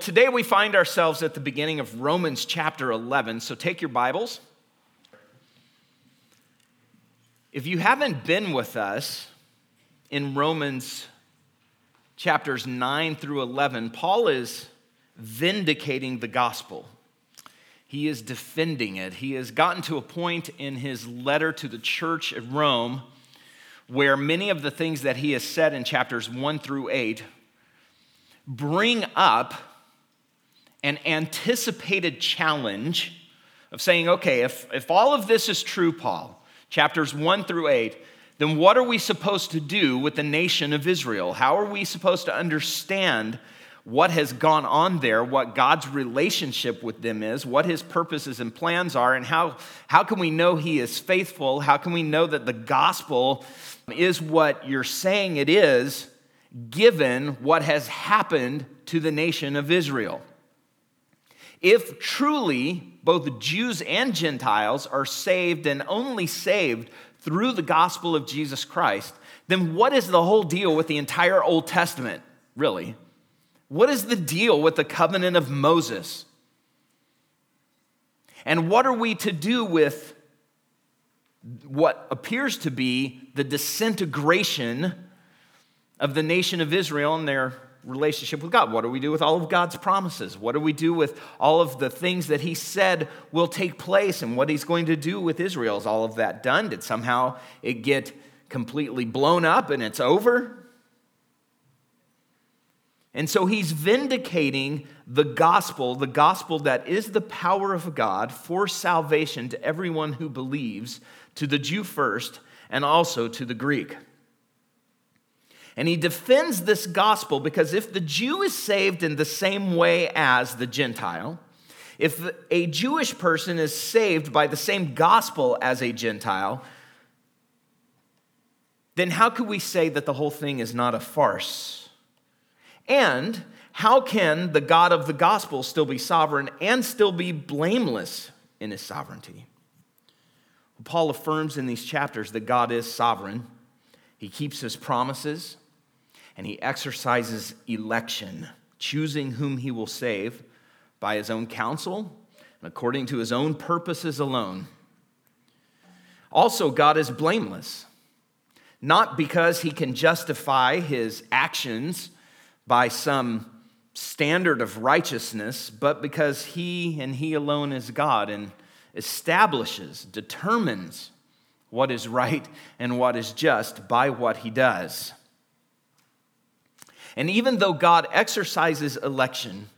Today we find ourselves at the beginning of Romans chapter 11, so take your Bibles. If you haven't been with us in Romans chapters 9 through 11, Paul is vindicating the gospel. He is defending it. He has gotten to a point in his letter to the church at Rome where many of the things that he has said in chapters 1 through 8 bring up an anticipated challenge of saying, okay, if, if all of this is true, Paul, chapters 1 through 8, then what are we supposed to do with the nation of Israel? How are we supposed to understand what has gone on there, what God's relationship with them is, what his purposes and plans are, and how, how can we know he is faithful? How can we know that the gospel is what you're saying it is, given what has happened to the nation of Israel? If truly both Jews and Gentiles are saved and only saved through the gospel of Jesus Christ, then what is the whole deal with the entire Old Testament, really? What is the deal with the covenant of Moses? And what are we to do with what appears to be the disintegration of the nation of Israel and their relationship with God? What do we do with all of God's promises? What do we do with all of the things that He said will take place and what He's going to do with Israel? Is all of that done? Did somehow it get completely blown up and it's over? And so he's vindicating the gospel, the gospel that is the power of God for salvation to everyone who believes, to the Jew first, and also to the Greek. And he defends this gospel because if the Jew is saved in the same way as the Gentile, if a Jewish person is saved by the same gospel as a Gentile, then how could we say that the whole thing is not a farce? And how can the God of the gospel still be sovereign and still be blameless in his sovereignty? Paul affirms in these chapters that God is sovereign, he keeps his promises, and he exercises election, choosing whom he will save by his own counsel and according to his own purposes alone. Also, God is blameless, not because he can justify his actions by some standard of righteousness, but because he and he alone is God and establishes, determines what is right and what is just by what he does. And even though God exercises election,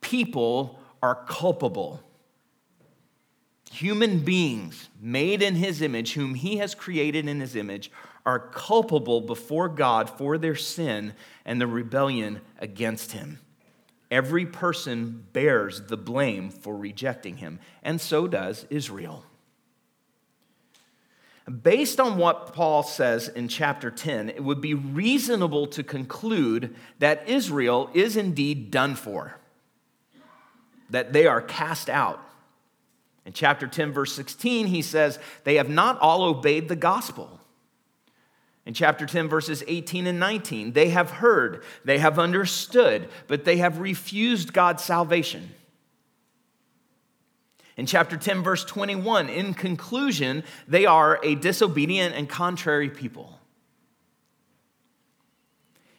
people are culpable. Human beings made in his image, whom he has created in his image, are culpable before God for their sin and the rebellion against him. Every person bears the blame for rejecting him, and so does Israel. Based on what Paul says in chapter 10, it would be reasonable to conclude that Israel is indeed done for, that they are cast out. In chapter 10, verse 16, he says, They have not all obeyed the gospel. In chapter 10, verses 18 and 19, they have heard, they have understood, but they have refused God's salvation. In chapter 10, verse 21, in conclusion, they are a disobedient and contrary people.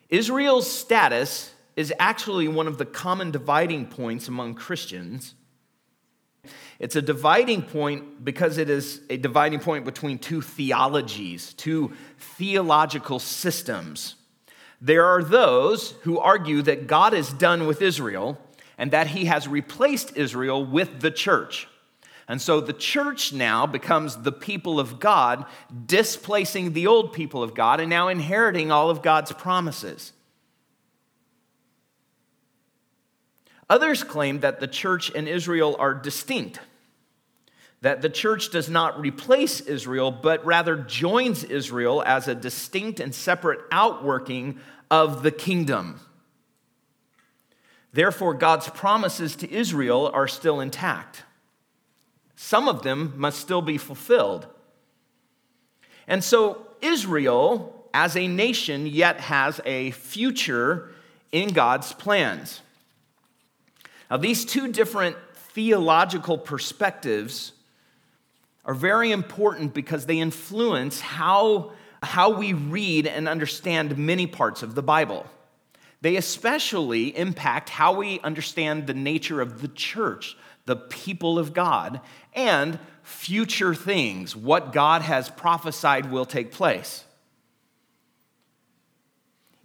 Israel's status is actually one of the common dividing points among Christians. It's a dividing point because it is a dividing point between two theologies, two theological systems. There are those who argue that God is done with Israel and that he has replaced Israel with the church. And so the church now becomes the people of God, displacing the old people of God and now inheriting all of God's promises. Others claim that the church and Israel are distinct, that the church does not replace Israel, but rather joins Israel as a distinct and separate outworking of the kingdom. Therefore, God's promises to Israel are still intact. Some of them must still be fulfilled. And so, Israel, as a nation, yet has a future in God's plans. Now, these two different theological perspectives are very important because they influence how, how we read and understand many parts of the Bible. They especially impact how we understand the nature of the church, the people of God, and future things, what God has prophesied will take place.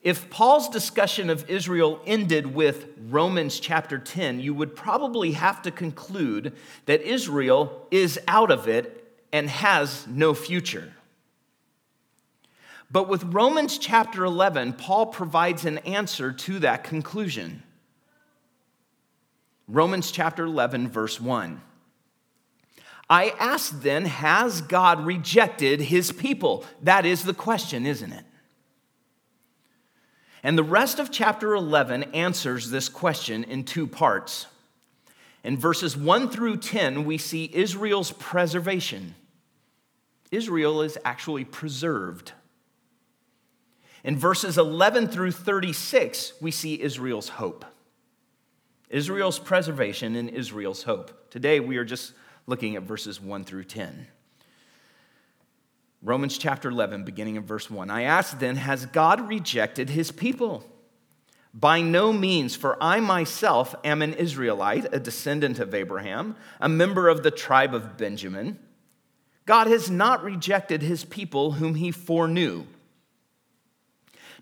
If Paul's discussion of Israel ended with Romans chapter 10, you would probably have to conclude that Israel is out of it and has no future. But with Romans chapter 11, Paul provides an answer to that conclusion. Romans chapter 11, verse 1. I ask then, has God rejected his people? That is the question, isn't it? And the rest of chapter 11 answers this question in two parts. In verses 1 through 10, we see Israel's preservation. Israel is actually preserved. In verses 11 through 36, we see Israel's hope. Israel's preservation and Israel's hope. Today, we are just looking at verses 1 through 10. Romans chapter 11, beginning in verse 1. I ask then, has God rejected his people? By no means, for I myself am an Israelite, a descendant of Abraham, a member of the tribe of Benjamin. God has not rejected his people whom he foreknew.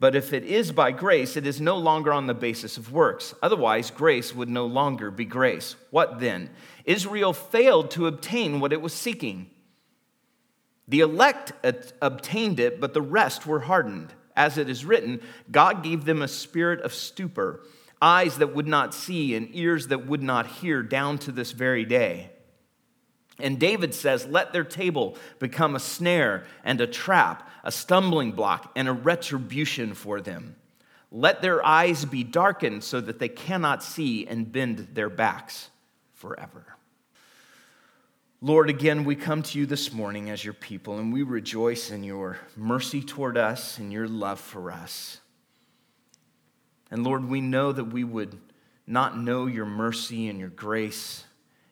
But if it is by grace, it is no longer on the basis of works. Otherwise, grace would no longer be grace. What then? Israel failed to obtain what it was seeking. The elect obtained it, but the rest were hardened. As it is written, God gave them a spirit of stupor, eyes that would not see, and ears that would not hear, down to this very day. And David says, Let their table become a snare and a trap, a stumbling block and a retribution for them. Let their eyes be darkened so that they cannot see and bend their backs forever. Lord, again, we come to you this morning as your people and we rejoice in your mercy toward us and your love for us. And Lord, we know that we would not know your mercy and your grace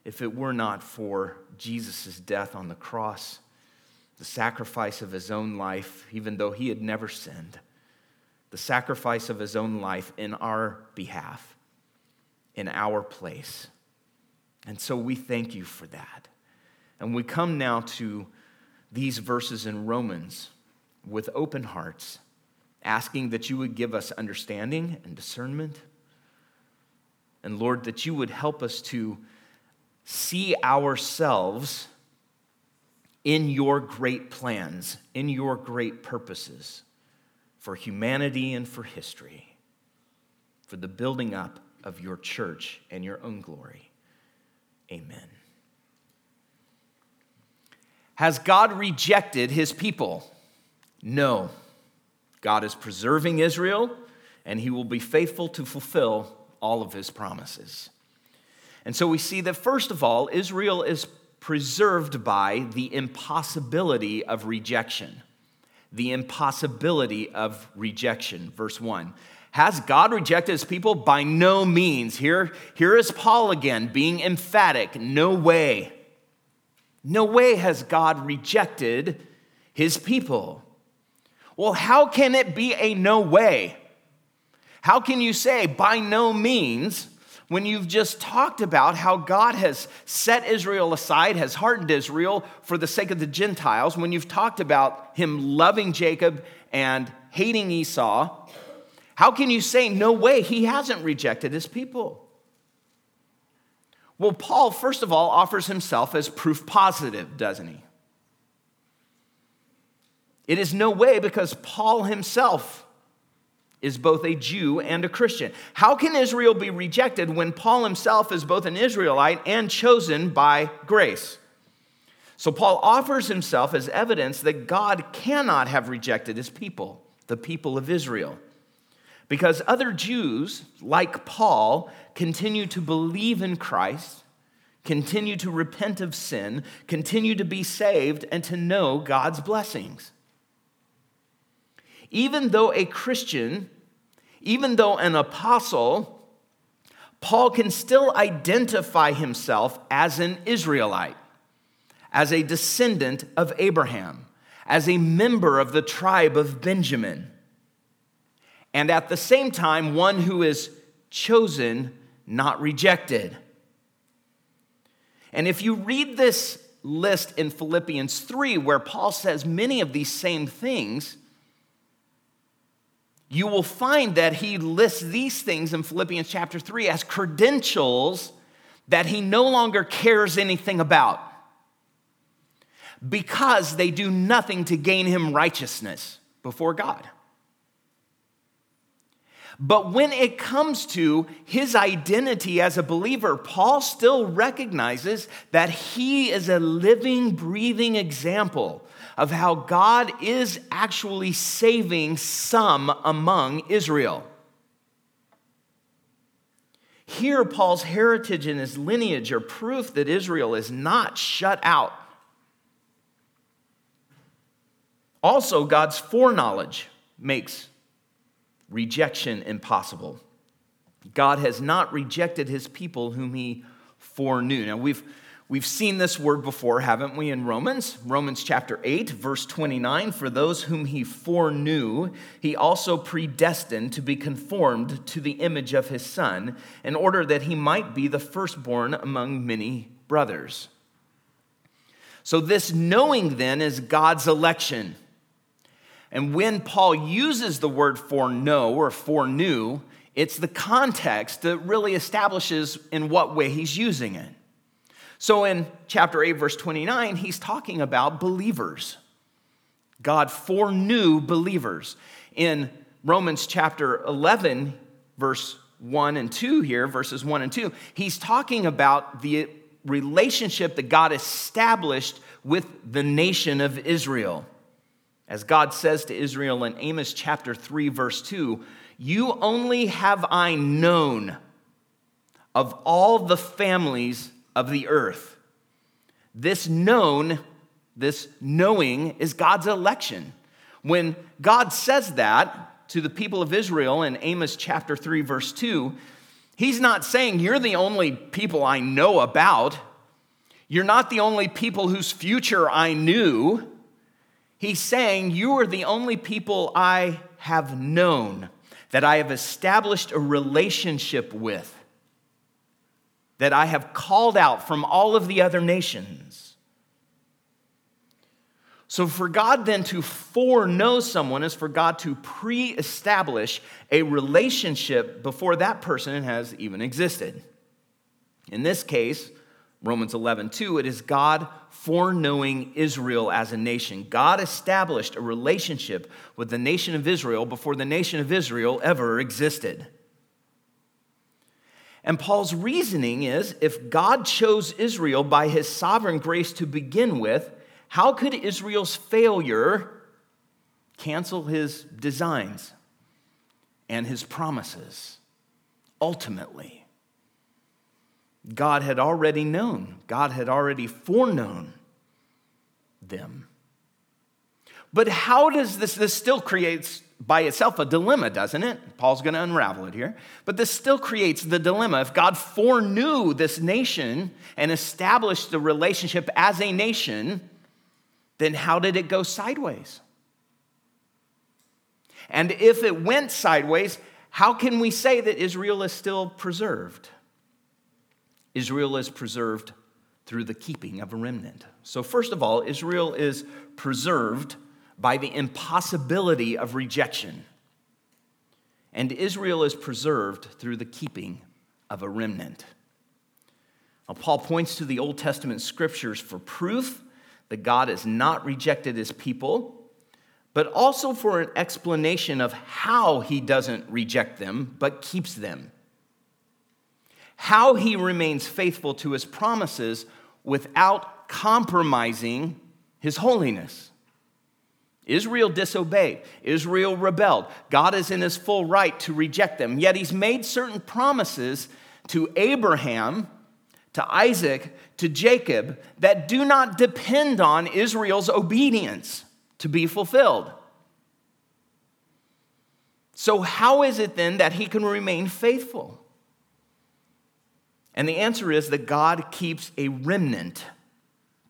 if it were not for Jesus' death on the cross, the sacrifice of his own life, even though he had never sinned, the sacrifice of his own life in our behalf, in our place. And so we thank you for that. And we come now to these verses in Romans with open hearts, asking that you would give us understanding and discernment. And Lord, that you would help us to see ourselves in your great plans, in your great purposes for humanity and for history, for the building up of your church and your own glory. Amen. Has God rejected his people? No. God is preserving Israel, and he will be faithful to fulfill all of his promises. And so we see that, first of all, Israel is preserved by the impossibility of rejection. The impossibility of rejection. Verse 1. Has God rejected his people? By no means. Here, here is Paul again being emphatic. No way. No way has God rejected his people. Well, how can it be a no way? How can you say by no means when you've just talked about how God has set Israel aside, has hardened Israel for the sake of the Gentiles, when you've talked about him loving Jacob and hating Esau, how can you say, no way, he hasn't rejected his people? Well, Paul, first of all, offers himself as proof positive, doesn't he? It is no way because Paul himself is both a Jew and a Christian. How can Israel be rejected when Paul himself is both an Israelite and chosen by grace? So Paul offers himself as evidence that God cannot have rejected his people, the people of Israel. Because other Jews, like Paul, continue to believe in Christ, continue to repent of sin, continue to be saved, and to know God's blessings. Even though a Christian, even though an apostle, Paul can still identify himself as an Israelite, as a descendant of Abraham, as a member of the tribe of Benjamin and at the same time, one who is chosen, not rejected. And if you read this list in Philippians 3, where Paul says many of these same things, you will find that he lists these things in Philippians chapter 3 as credentials that he no longer cares anything about because they do nothing to gain him righteousness before God. But when it comes to his identity as a believer, Paul still recognizes that he is a living, breathing example of how God is actually saving some among Israel. Here, Paul's heritage and his lineage are proof that Israel is not shut out. Also, God's foreknowledge makes rejection impossible. God has not rejected his people whom he foreknew. Now, we've, we've seen this word before, haven't we, in Romans? Romans chapter 8, verse 29 For those whom he foreknew, he also predestined to be conformed to the image of his Son, in order that he might be the firstborn among many brothers. So, this knowing then is God's election. And when Paul uses the word foreknow or foreknew, it's the context that really establishes in what way he's using it. So in chapter 8, verse 29, he's talking about believers. God foreknew believers. In Romans chapter 11, verse 1 and 2 here, verses 1 and 2, he's talking about the relationship that God established with the nation of Israel. As God says to Israel in Amos chapter 3, verse 2, you only have I known of all the families of the earth. This known, this knowing, is God's election. When God says that to the people of Israel in Amos chapter 3, verse 2, He's not saying, You're the only people I know about. You're not the only people whose future I knew. He's saying, You are the only people I have known, that I have established a relationship with, that I have called out from all of the other nations. So, for God then to foreknow someone is for God to pre establish a relationship before that person has even existed. In this case, Romans 11, 2, it is God foreknowing Israel as a nation. God established a relationship with the nation of Israel before the nation of Israel ever existed. And Paul's reasoning is if God chose Israel by his sovereign grace to begin with, how could Israel's failure cancel his designs and his promises ultimately? God had already known, God had already foreknown them. But how does this, this still creates by itself a dilemma, doesn't it? Paul's going to unravel it here. But this still creates the dilemma. If God foreknew this nation and established the relationship as a nation, then how did it go sideways? And if it went sideways, how can we say that Israel is still preserved? Israel is preserved through the keeping of a remnant. So, first of all, Israel is preserved by the impossibility of rejection. And Israel is preserved through the keeping of a remnant. Now, Paul points to the Old Testament scriptures for proof that God has not rejected his people, but also for an explanation of how he doesn't reject them, but keeps them how he remains faithful to his promises without compromising his holiness. Israel disobeyed. Israel rebelled. God is in his full right to reject them. Yet he's made certain promises to Abraham, to Isaac, to Jacob that do not depend on Israel's obedience to be fulfilled. So, how is it then that he can remain faithful? And the answer is that God keeps a remnant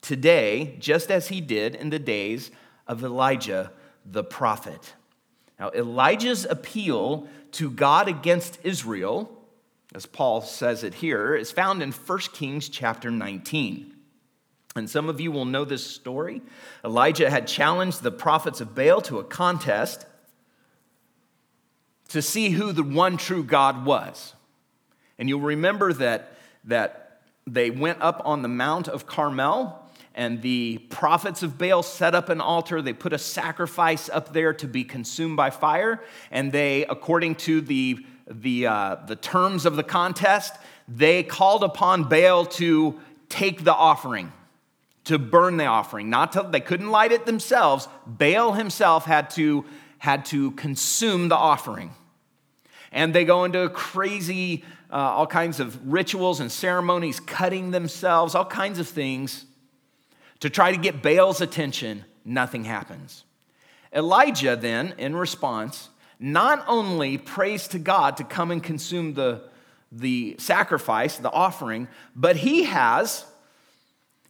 today, just as he did in the days of Elijah the prophet. Now, Elijah's appeal to God against Israel, as Paul says it here, is found in 1 Kings chapter 19. And some of you will know this story. Elijah had challenged the prophets of Baal to a contest to see who the one true God was. And you'll remember that, that they went up on the Mount of Carmel and the prophets of Baal set up an altar. They put a sacrifice up there to be consumed by fire. And they, according to the, the, uh, the terms of the contest, they called upon Baal to take the offering, to burn the offering. Not to, they couldn't light it themselves. Baal himself had to, had to consume the offering. And they go into crazy, uh, all kinds of rituals and ceremonies, cutting themselves, all kinds of things to try to get Baal's attention, nothing happens. Elijah then, in response, not only prays to God to come and consume the, the sacrifice, the offering, but he has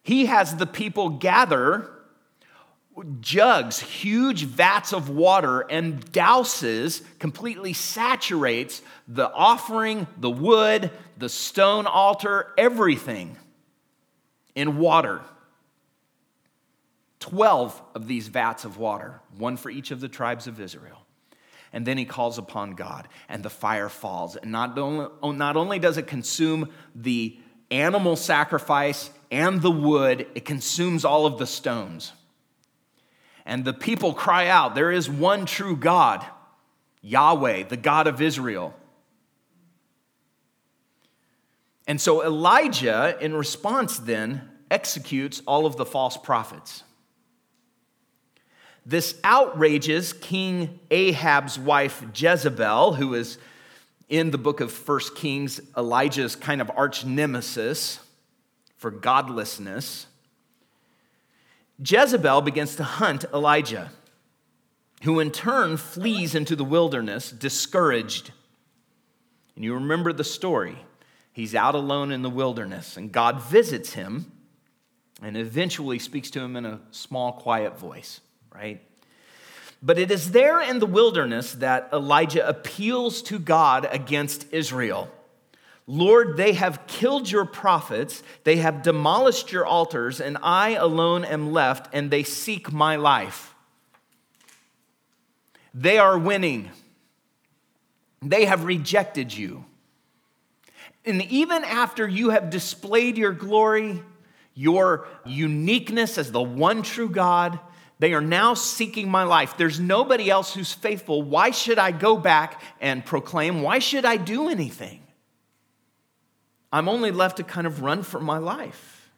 he has the people gather jugs, huge vats of water, and douses, completely saturates the offering, the wood, the stone altar, everything in water. 12 of these vats of water, one for each of the tribes of Israel. And then he calls upon God, and the fire falls. And not only, oh, not only does it consume the animal sacrifice and the wood, it consumes all of the stones. And the people cry out, There is one true God, Yahweh, the God of Israel. And so Elijah, in response, then executes all of the false prophets. This outrages King Ahab's wife Jezebel, who is in the book of First Kings, Elijah's kind of arch nemesis for godlessness. Jezebel begins to hunt Elijah, who in turn flees into the wilderness, discouraged. And you remember the story. He's out alone in the wilderness, and God visits him and eventually speaks to him in a small, quiet voice right? But it is there in the wilderness that Elijah appeals to God against Israel. Lord, they have killed your prophets, they have demolished your altars, and I alone am left, and they seek my life. They are winning. They have rejected you. And even after you have displayed your glory, your uniqueness as the one true God, they are now seeking my life. There's nobody else who's faithful. Why should I go back and proclaim? Why should I do anything? I'm only left to kind of run for my life.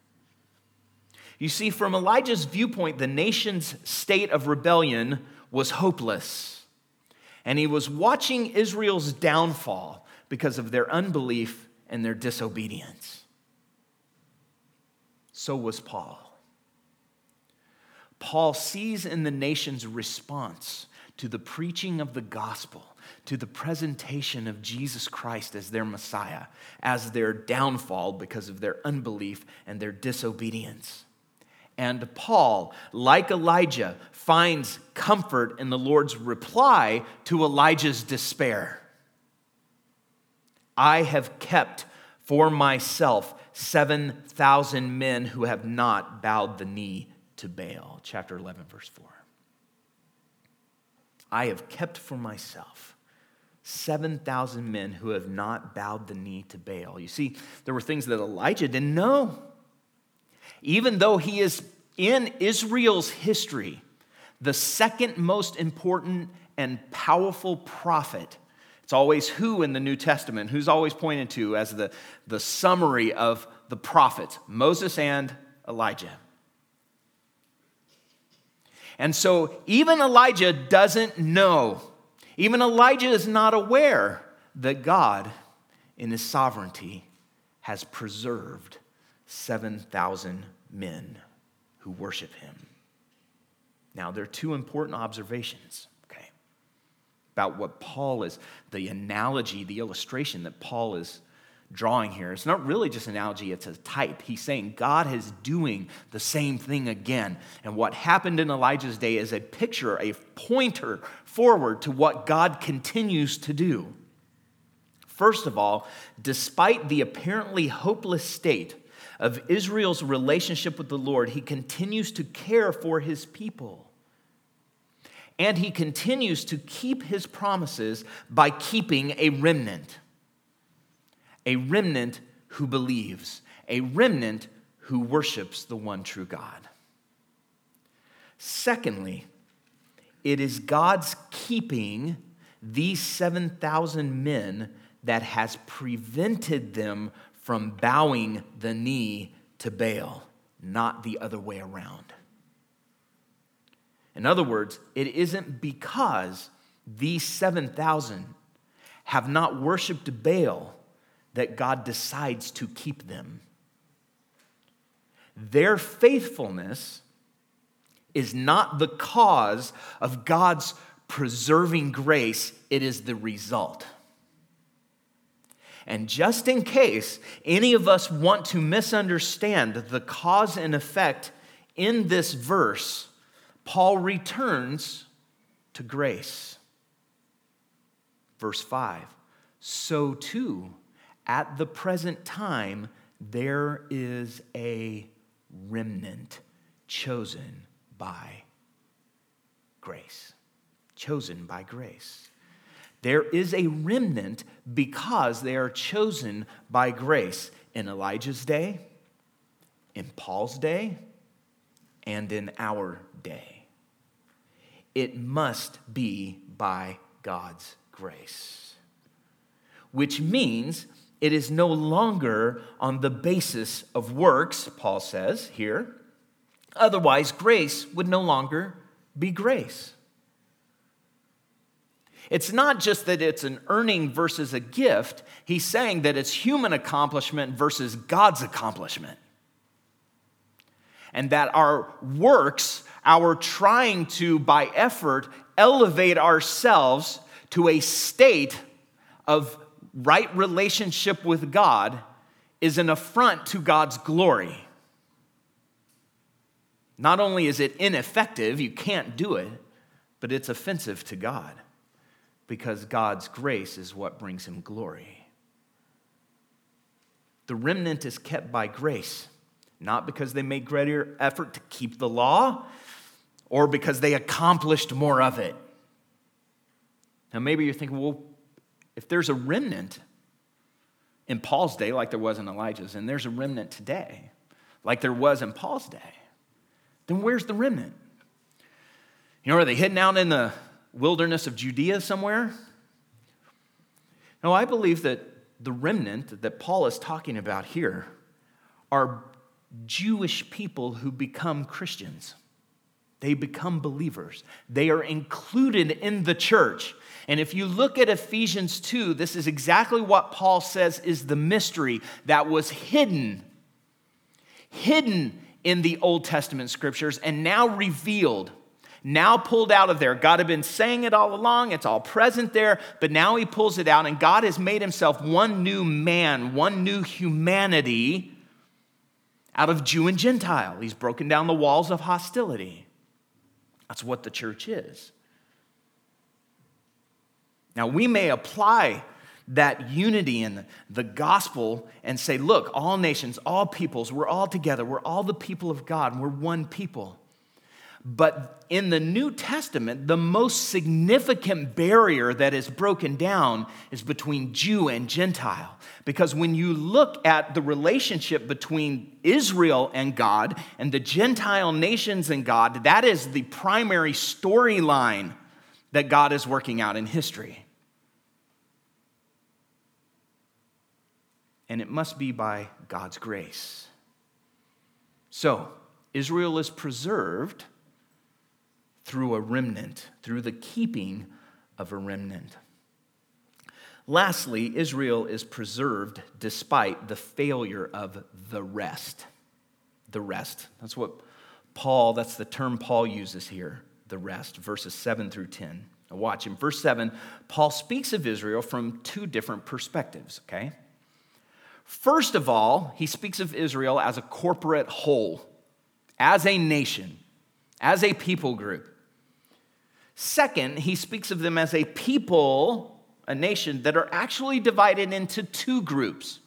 You see, from Elijah's viewpoint, the nation's state of rebellion was hopeless. And he was watching Israel's downfall because of their unbelief and their disobedience. So was Paul. Paul sees in the nation's response to the preaching of the gospel, to the presentation of Jesus Christ as their Messiah, as their downfall because of their unbelief and their disobedience. And Paul, like Elijah, finds comfort in the Lord's reply to Elijah's despair. I have kept for myself 7,000 men who have not bowed the knee to Baal, chapter 11, verse 4. I have kept for myself 7,000 men who have not bowed the knee to Baal. You see, there were things that Elijah didn't know. Even though he is in Israel's history, the second most important and powerful prophet. It's always who in the New Testament, who's always pointed to as the, the summary of the prophets Moses and Elijah. And so even Elijah doesn't know, even Elijah is not aware that God, in his sovereignty, has preserved 7,000 men who worship him. Now, there are two important observations, okay, about what Paul is, the analogy, the illustration that Paul is drawing here. It's not really just an analogy, it's a type. He's saying God is doing the same thing again. And what happened in Elijah's day is a picture, a pointer forward to what God continues to do. First of all, despite the apparently hopeless state of Israel's relationship with the Lord, he continues to care for his people. And he continues to keep his promises by keeping a remnant a remnant who believes, a remnant who worships the one true God. Secondly, it is God's keeping these 7,000 men that has prevented them from bowing the knee to Baal, not the other way around. In other words, it isn't because these 7,000 have not worshiped Baal that God decides to keep them. Their faithfulness is not the cause of God's preserving grace, it is the result. And just in case any of us want to misunderstand the cause and effect in this verse, Paul returns to grace. Verse 5 So too, at the present time, there is a remnant chosen by grace. Chosen by grace. There is a remnant because they are chosen by grace in Elijah's day, in Paul's day, and in our day. It must be by God's grace, which means it is no longer on the basis of works, Paul says here. Otherwise, grace would no longer be grace. It's not just that it's an earning versus a gift, he's saying that it's human accomplishment versus God's accomplishment. And that our works, our trying to, by effort, elevate ourselves to a state of right relationship with God is an affront to God's glory. Not only is it ineffective, you can't do it, but it's offensive to God because God's grace is what brings him glory. The remnant is kept by grace, not because they made greater effort to keep the law or because they accomplished more of it. Now, maybe you're thinking, well, if there's a remnant in Paul's day, like there was in Elijah's, and there's a remnant today, like there was in Paul's day, then where's the remnant? You know, are they hidden out in the wilderness of Judea somewhere? No, I believe that the remnant that Paul is talking about here are Jewish people who become Christians. They become believers. They are included in the church. And if you look at Ephesians 2, this is exactly what Paul says is the mystery that was hidden, hidden in the Old Testament scriptures and now revealed, now pulled out of there. God had been saying it all along, it's all present there, but now he pulls it out, and God has made himself one new man, one new humanity out of Jew and Gentile. He's broken down the walls of hostility. That's what the church is. Now, we may apply that unity in the gospel and say, look, all nations, all peoples, we're all together. We're all the people of God. and We're one people. But in the New Testament, the most significant barrier that is broken down is between Jew and Gentile. Because when you look at the relationship between Israel and God and the Gentile nations and God, that is the primary storyline that God is working out in history. And it must be by God's grace. So, Israel is preserved through a remnant, through the keeping of a remnant. Lastly, Israel is preserved despite the failure of the rest. The rest. That's what Paul, that's the term Paul uses here, the rest, verses 7 through 10. Now watch in verse 7, Paul speaks of Israel from two different perspectives, okay? First of all, he speaks of Israel as a corporate whole, as a nation, as a people group. Second, he speaks of them as a people a nation that are actually divided into two groups,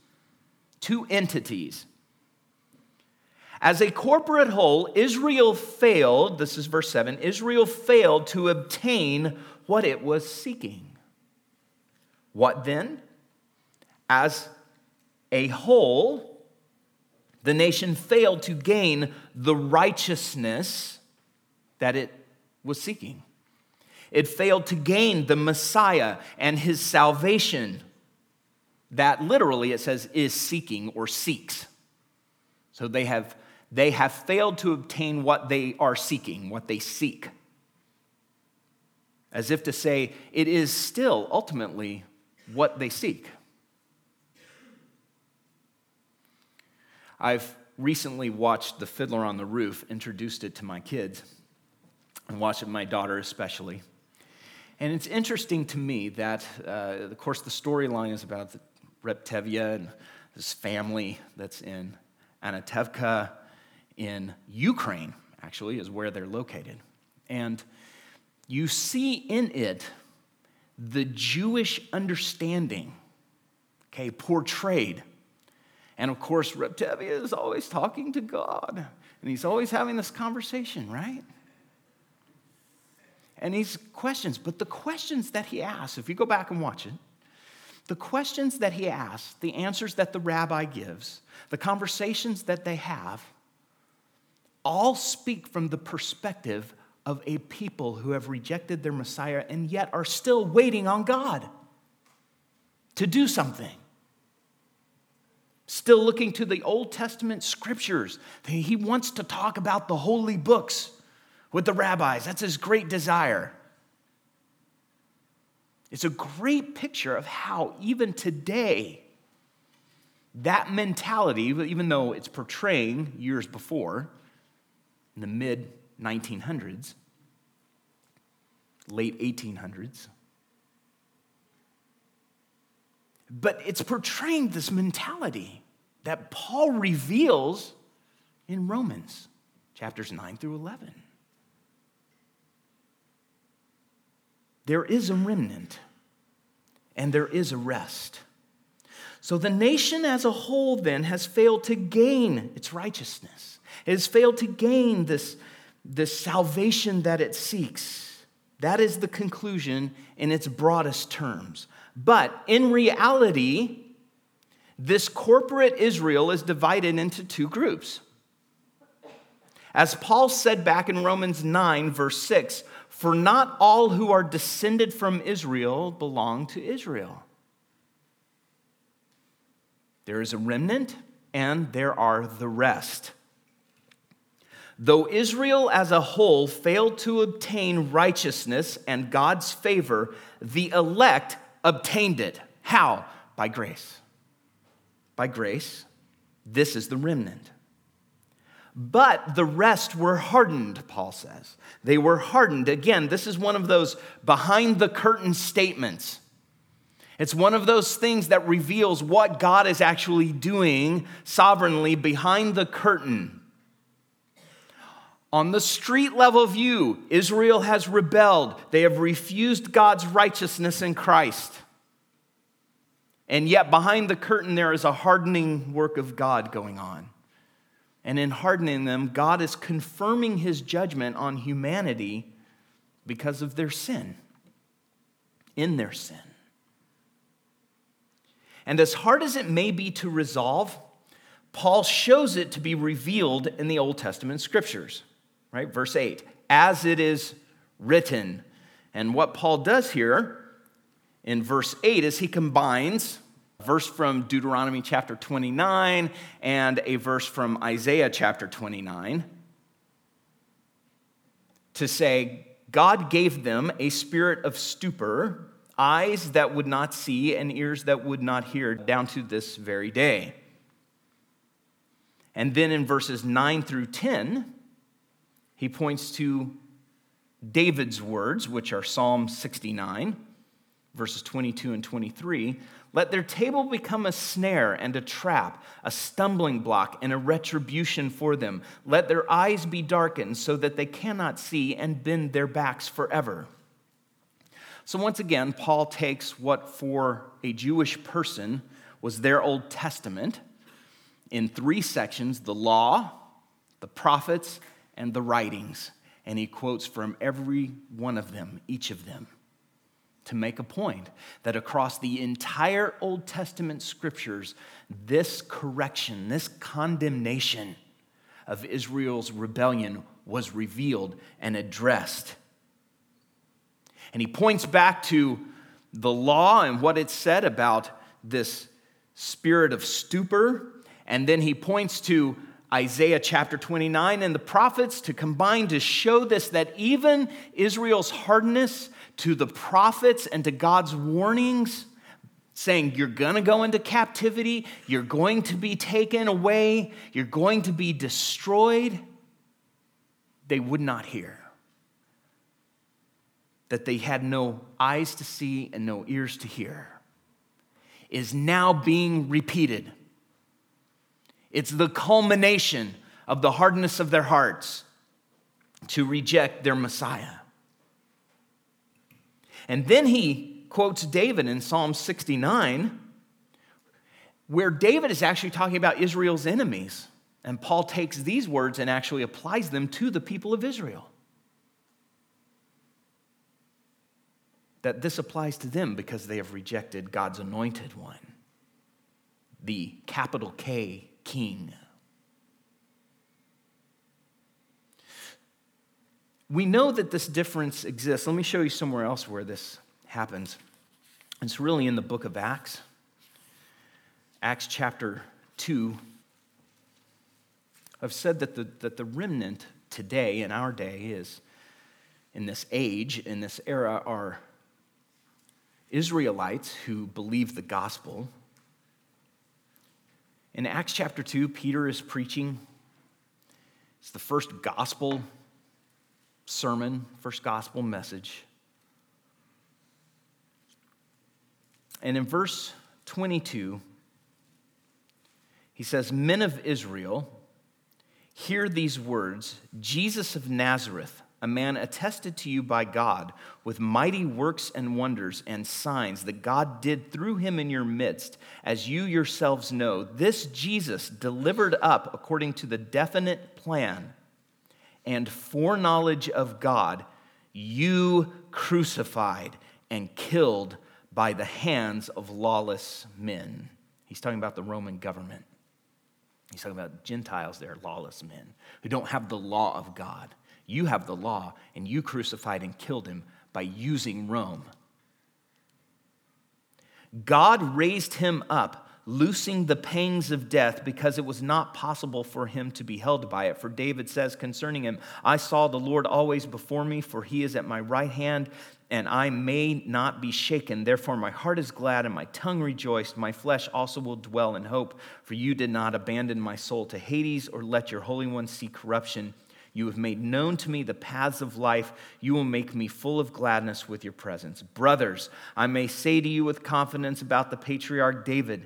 two entities. As a corporate whole, Israel failed, this is verse 7, Israel failed to obtain what it was seeking. What then? As a whole, the nation failed to gain the righteousness that it was seeking. It failed to gain the Messiah and his salvation that literally it says is seeking or seeks. So they have, they have failed to obtain what they are seeking, what they seek. As if to say, it is still ultimately what they seek. I've recently watched The Fiddler on the Roof, introduced it to my kids, and watched it my daughter especially. And it's interesting to me that, uh, of course, the storyline is about Tevye and his family that's in Anatevka in Ukraine, actually, is where they're located. And you see in it the Jewish understanding, okay, portrayed. And of course, Reb Tevye is always talking to God, and he's always having this conversation, right? and these questions. But the questions that he asks, if you go back and watch it, the questions that he asks, the answers that the rabbi gives, the conversations that they have, all speak from the perspective of a people who have rejected their Messiah and yet are still waiting on God to do something. Still looking to the Old Testament scriptures. He wants to talk about the holy books with the rabbis. That's his great desire. It's a great picture of how, even today, that mentality, even though it's portraying years before, in the mid 1900s, late 1800s, but it's portraying this mentality that Paul reveals in Romans chapters 9 through 11. there is a remnant and there is a rest. So the nation as a whole then has failed to gain its righteousness. It has failed to gain this, this salvation that it seeks. That is the conclusion in its broadest terms. But in reality, this corporate Israel is divided into two groups. As Paul said back in Romans 9, verse 6, for not all who are descended from Israel belong to Israel. There is a remnant, and there are the rest. Though Israel as a whole failed to obtain righteousness and God's favor, the elect obtained it. How? By grace. By grace, this is the remnant. But the rest were hardened, Paul says. They were hardened. Again, this is one of those behind the curtain statements. It's one of those things that reveals what God is actually doing sovereignly behind the curtain. On the street level view, Israel has rebelled. They have refused God's righteousness in Christ. And yet, behind the curtain, there is a hardening work of God going on. And in hardening them, God is confirming his judgment on humanity because of their sin, in their sin. And as hard as it may be to resolve, Paul shows it to be revealed in the Old Testament scriptures, right? Verse 8, as it is written. And what Paul does here in verse 8 is he combines verse from Deuteronomy chapter 29 and a verse from Isaiah chapter 29 to say, God gave them a spirit of stupor, eyes that would not see and ears that would not hear, down to this very day. And then in verses 9 through 10, he points to David's words, which are Psalm 69, verses 22 and 23. Let their table become a snare and a trap, a stumbling block and a retribution for them. Let their eyes be darkened so that they cannot see and bend their backs forever. So, once again, Paul takes what for a Jewish person was their Old Testament in three sections the law, the prophets, and the writings. And he quotes from every one of them, each of them to make a point that across the entire Old Testament scriptures, this correction, this condemnation of Israel's rebellion was revealed and addressed. And he points back to the law and what it said about this spirit of stupor. And then he points to Isaiah chapter 29 and the prophets to combine to show this that even Israel's hardness to the prophets and to God's warnings, saying, You're going to go into captivity, you're going to be taken away, you're going to be destroyed, they would not hear. That they had no eyes to see and no ears to hear is now being repeated. It's the culmination of the hardness of their hearts to reject their Messiah. And then he quotes David in Psalm 69, where David is actually talking about Israel's enemies. And Paul takes these words and actually applies them to the people of Israel. That this applies to them because they have rejected God's anointed one, the capital K King. We know that this difference exists. Let me show you somewhere else where this happens. It's really in the book of Acts, Acts chapter 2. I've said that the, that the remnant today, in our day, is in this age, in this era, are Israelites who believe the gospel. In Acts chapter 2, Peter is preaching. It's the first gospel sermon, first gospel message. And in verse 22, he says, Men of Israel, hear these words Jesus of Nazareth, a man attested to you by God with mighty works and wonders and signs that God did through him in your midst, as you yourselves know. This Jesus delivered up according to the definite plan and foreknowledge of God, you crucified and killed by the hands of lawless men. He's talking about the Roman government. He's talking about Gentiles there, lawless men who don't have the law of God. You have the law, and you crucified and killed him by using Rome. God raised him up loosing the pangs of death because it was not possible for him to be held by it. For David says concerning him, I saw the Lord always before me, for he is at my right hand, and I may not be shaken. Therefore, my heart is glad and my tongue rejoiced. My flesh also will dwell in hope, for you did not abandon my soul to Hades or let your Holy One see corruption. You have made known to me the paths of life. You will make me full of gladness with your presence. Brothers, I may say to you with confidence about the patriarch David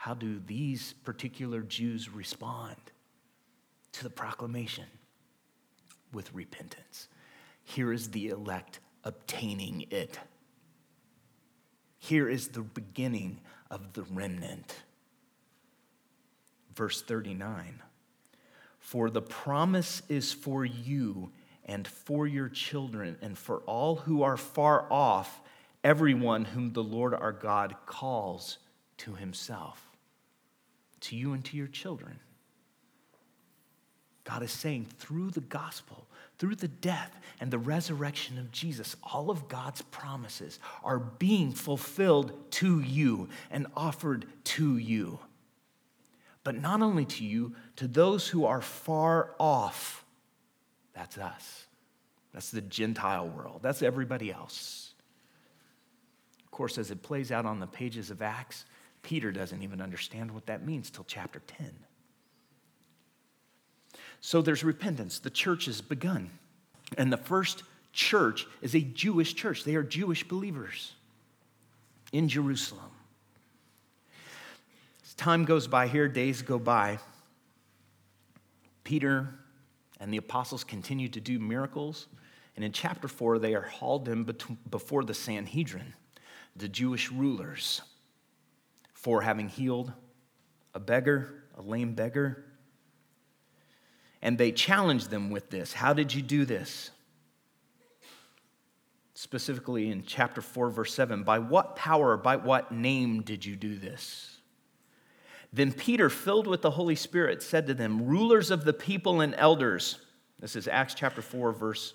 How do these particular Jews respond to the proclamation? With repentance. Here is the elect obtaining it. Here is the beginning of the remnant. Verse 39 For the promise is for you and for your children and for all who are far off, everyone whom the Lord our God calls to himself to you and to your children. God is saying through the gospel, through the death and the resurrection of Jesus, all of God's promises are being fulfilled to you and offered to you. But not only to you, to those who are far off. That's us. That's the Gentile world. That's everybody else. Of course, as it plays out on the pages of Acts, Peter doesn't even understand what that means till chapter 10. So there's repentance. The church has begun. And the first church is a Jewish church. They are Jewish believers in Jerusalem. As time goes by here, days go by, Peter and the apostles continue to do miracles. And in chapter 4, they are hauled in before the Sanhedrin, the Jewish rulers for having healed a beggar, a lame beggar. And they challenged them with this How did you do this? Specifically in chapter 4, verse 7 By what power, by what name did you do this? Then Peter, filled with the Holy Spirit, said to them, Rulers of the people and elders, this is Acts chapter 4, verse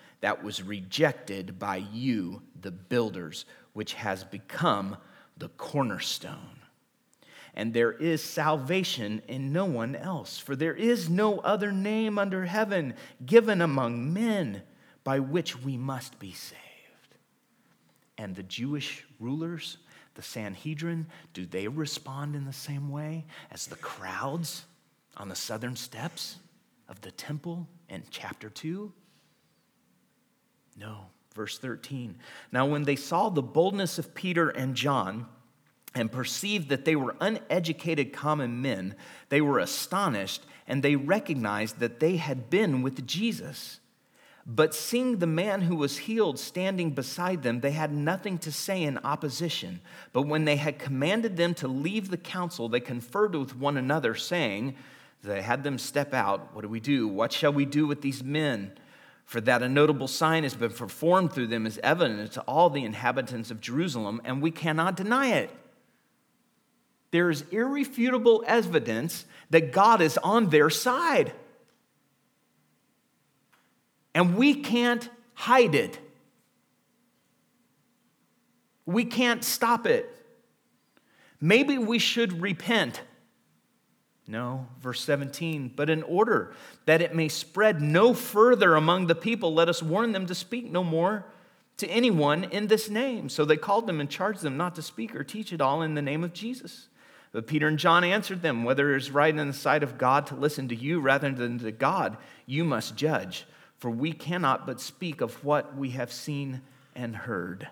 that was rejected by you, the builders, which has become the cornerstone. And there is salvation in no one else, for there is no other name under heaven given among men by which we must be saved. And the Jewish rulers, the Sanhedrin, do they respond in the same way as the crowds on the southern steps of the temple in chapter 2? No. Verse 13. Now, when they saw the boldness of Peter and John and perceived that they were uneducated common men, they were astonished and they recognized that they had been with Jesus. But seeing the man who was healed standing beside them, they had nothing to say in opposition. But when they had commanded them to leave the council, they conferred with one another, saying, They had them step out. What do we do? What shall we do with these men? For that a notable sign has been performed through them is evident to all the inhabitants of Jerusalem, and we cannot deny it. There is irrefutable evidence that God is on their side. And we can't hide it. We can't stop it. Maybe we should repent no, verse 17, but in order that it may spread no further among the people, let us warn them to speak no more to anyone in this name. So they called them and charged them not to speak or teach at all in the name of Jesus. But Peter and John answered them, Whether it is right in the sight of God to listen to you rather than to God, you must judge. For we cannot but speak of what we have seen and heard.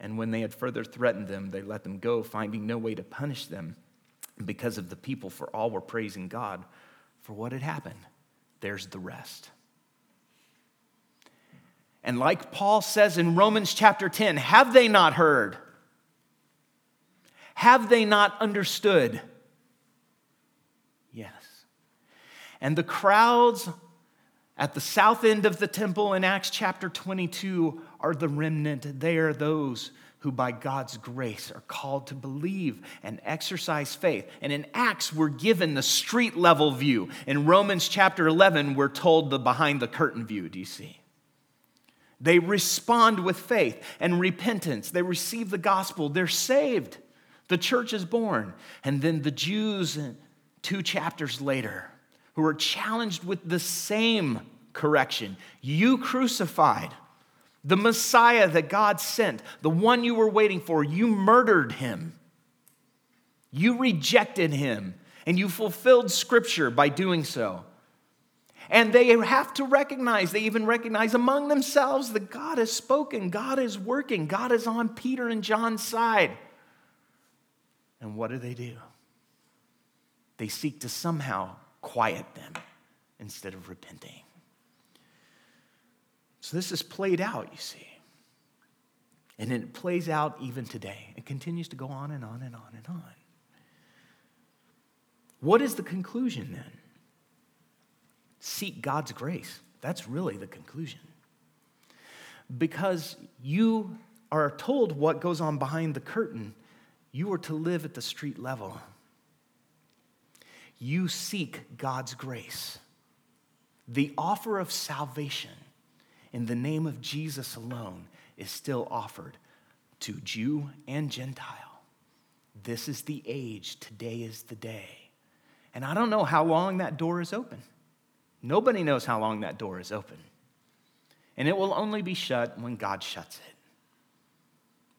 And when they had further threatened them, they let them go, finding no way to punish them because of the people, for all were praising God for what had happened. There's the rest. And like Paul says in Romans chapter 10, have they not heard? Have they not understood? Yes. And the crowds at the south end of the temple in Acts chapter 22 are the remnant. They are those who, by God's grace, are called to believe and exercise faith. And in Acts, we're given the street level view. In Romans chapter 11, we're told the behind the curtain view. Do you see? They respond with faith and repentance. They receive the gospel. They're saved. The church is born. And then the Jews, two chapters later, who are challenged with the same correction you crucified the Messiah that God sent, the one you were waiting for, you murdered him. You rejected him, and you fulfilled Scripture by doing so. And they have to recognize, they even recognize among themselves that God has spoken, God is working, God is on Peter and John's side. And what do they do? They seek to somehow quiet them instead of repenting. So this is played out, you see. And it plays out even today. It continues to go on and on and on and on. What is the conclusion then? Seek God's grace. That's really the conclusion. Because you are told what goes on behind the curtain, you are to live at the street level. You seek God's grace. The offer of salvation in the name of Jesus alone is still offered to Jew and Gentile. This is the age, today is the day. And I don't know how long that door is open. Nobody knows how long that door is open. And it will only be shut when God shuts it,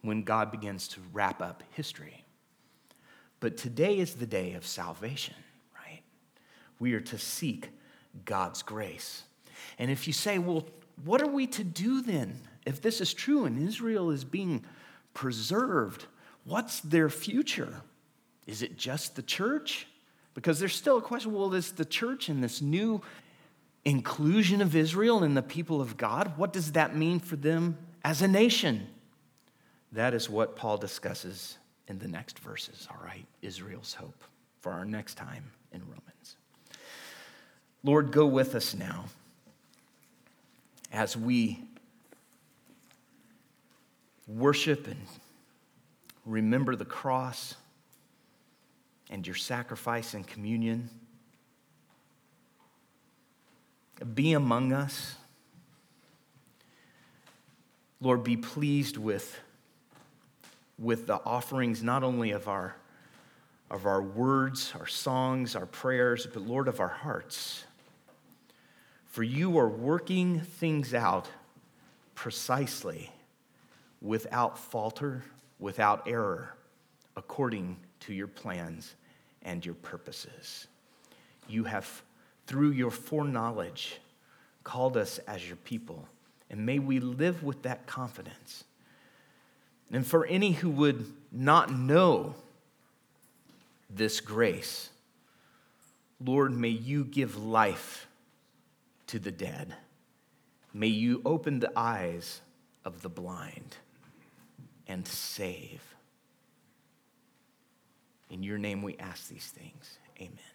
when God begins to wrap up history. But today is the day of salvation, right? We are to seek God's grace. And if you say, well, what are we to do then? If this is true and Israel is being preserved, what's their future? Is it just the church? Because there's still a question well, is the church in this new inclusion of Israel and the people of God, what does that mean for them as a nation? That is what Paul discusses in the next verses, all right? Israel's hope for our next time in Romans. Lord, go with us now as we worship and remember the cross and your sacrifice and communion. Be among us. Lord, be pleased with, with the offerings not only of our, of our words, our songs, our prayers, but Lord, of our hearts. For you are working things out precisely, without falter, without error, according to your plans and your purposes. You have, through your foreknowledge, called us as your people, and may we live with that confidence. And for any who would not know this grace, Lord, may you give life to the dead. May you open the eyes of the blind and save. In your name we ask these things. Amen.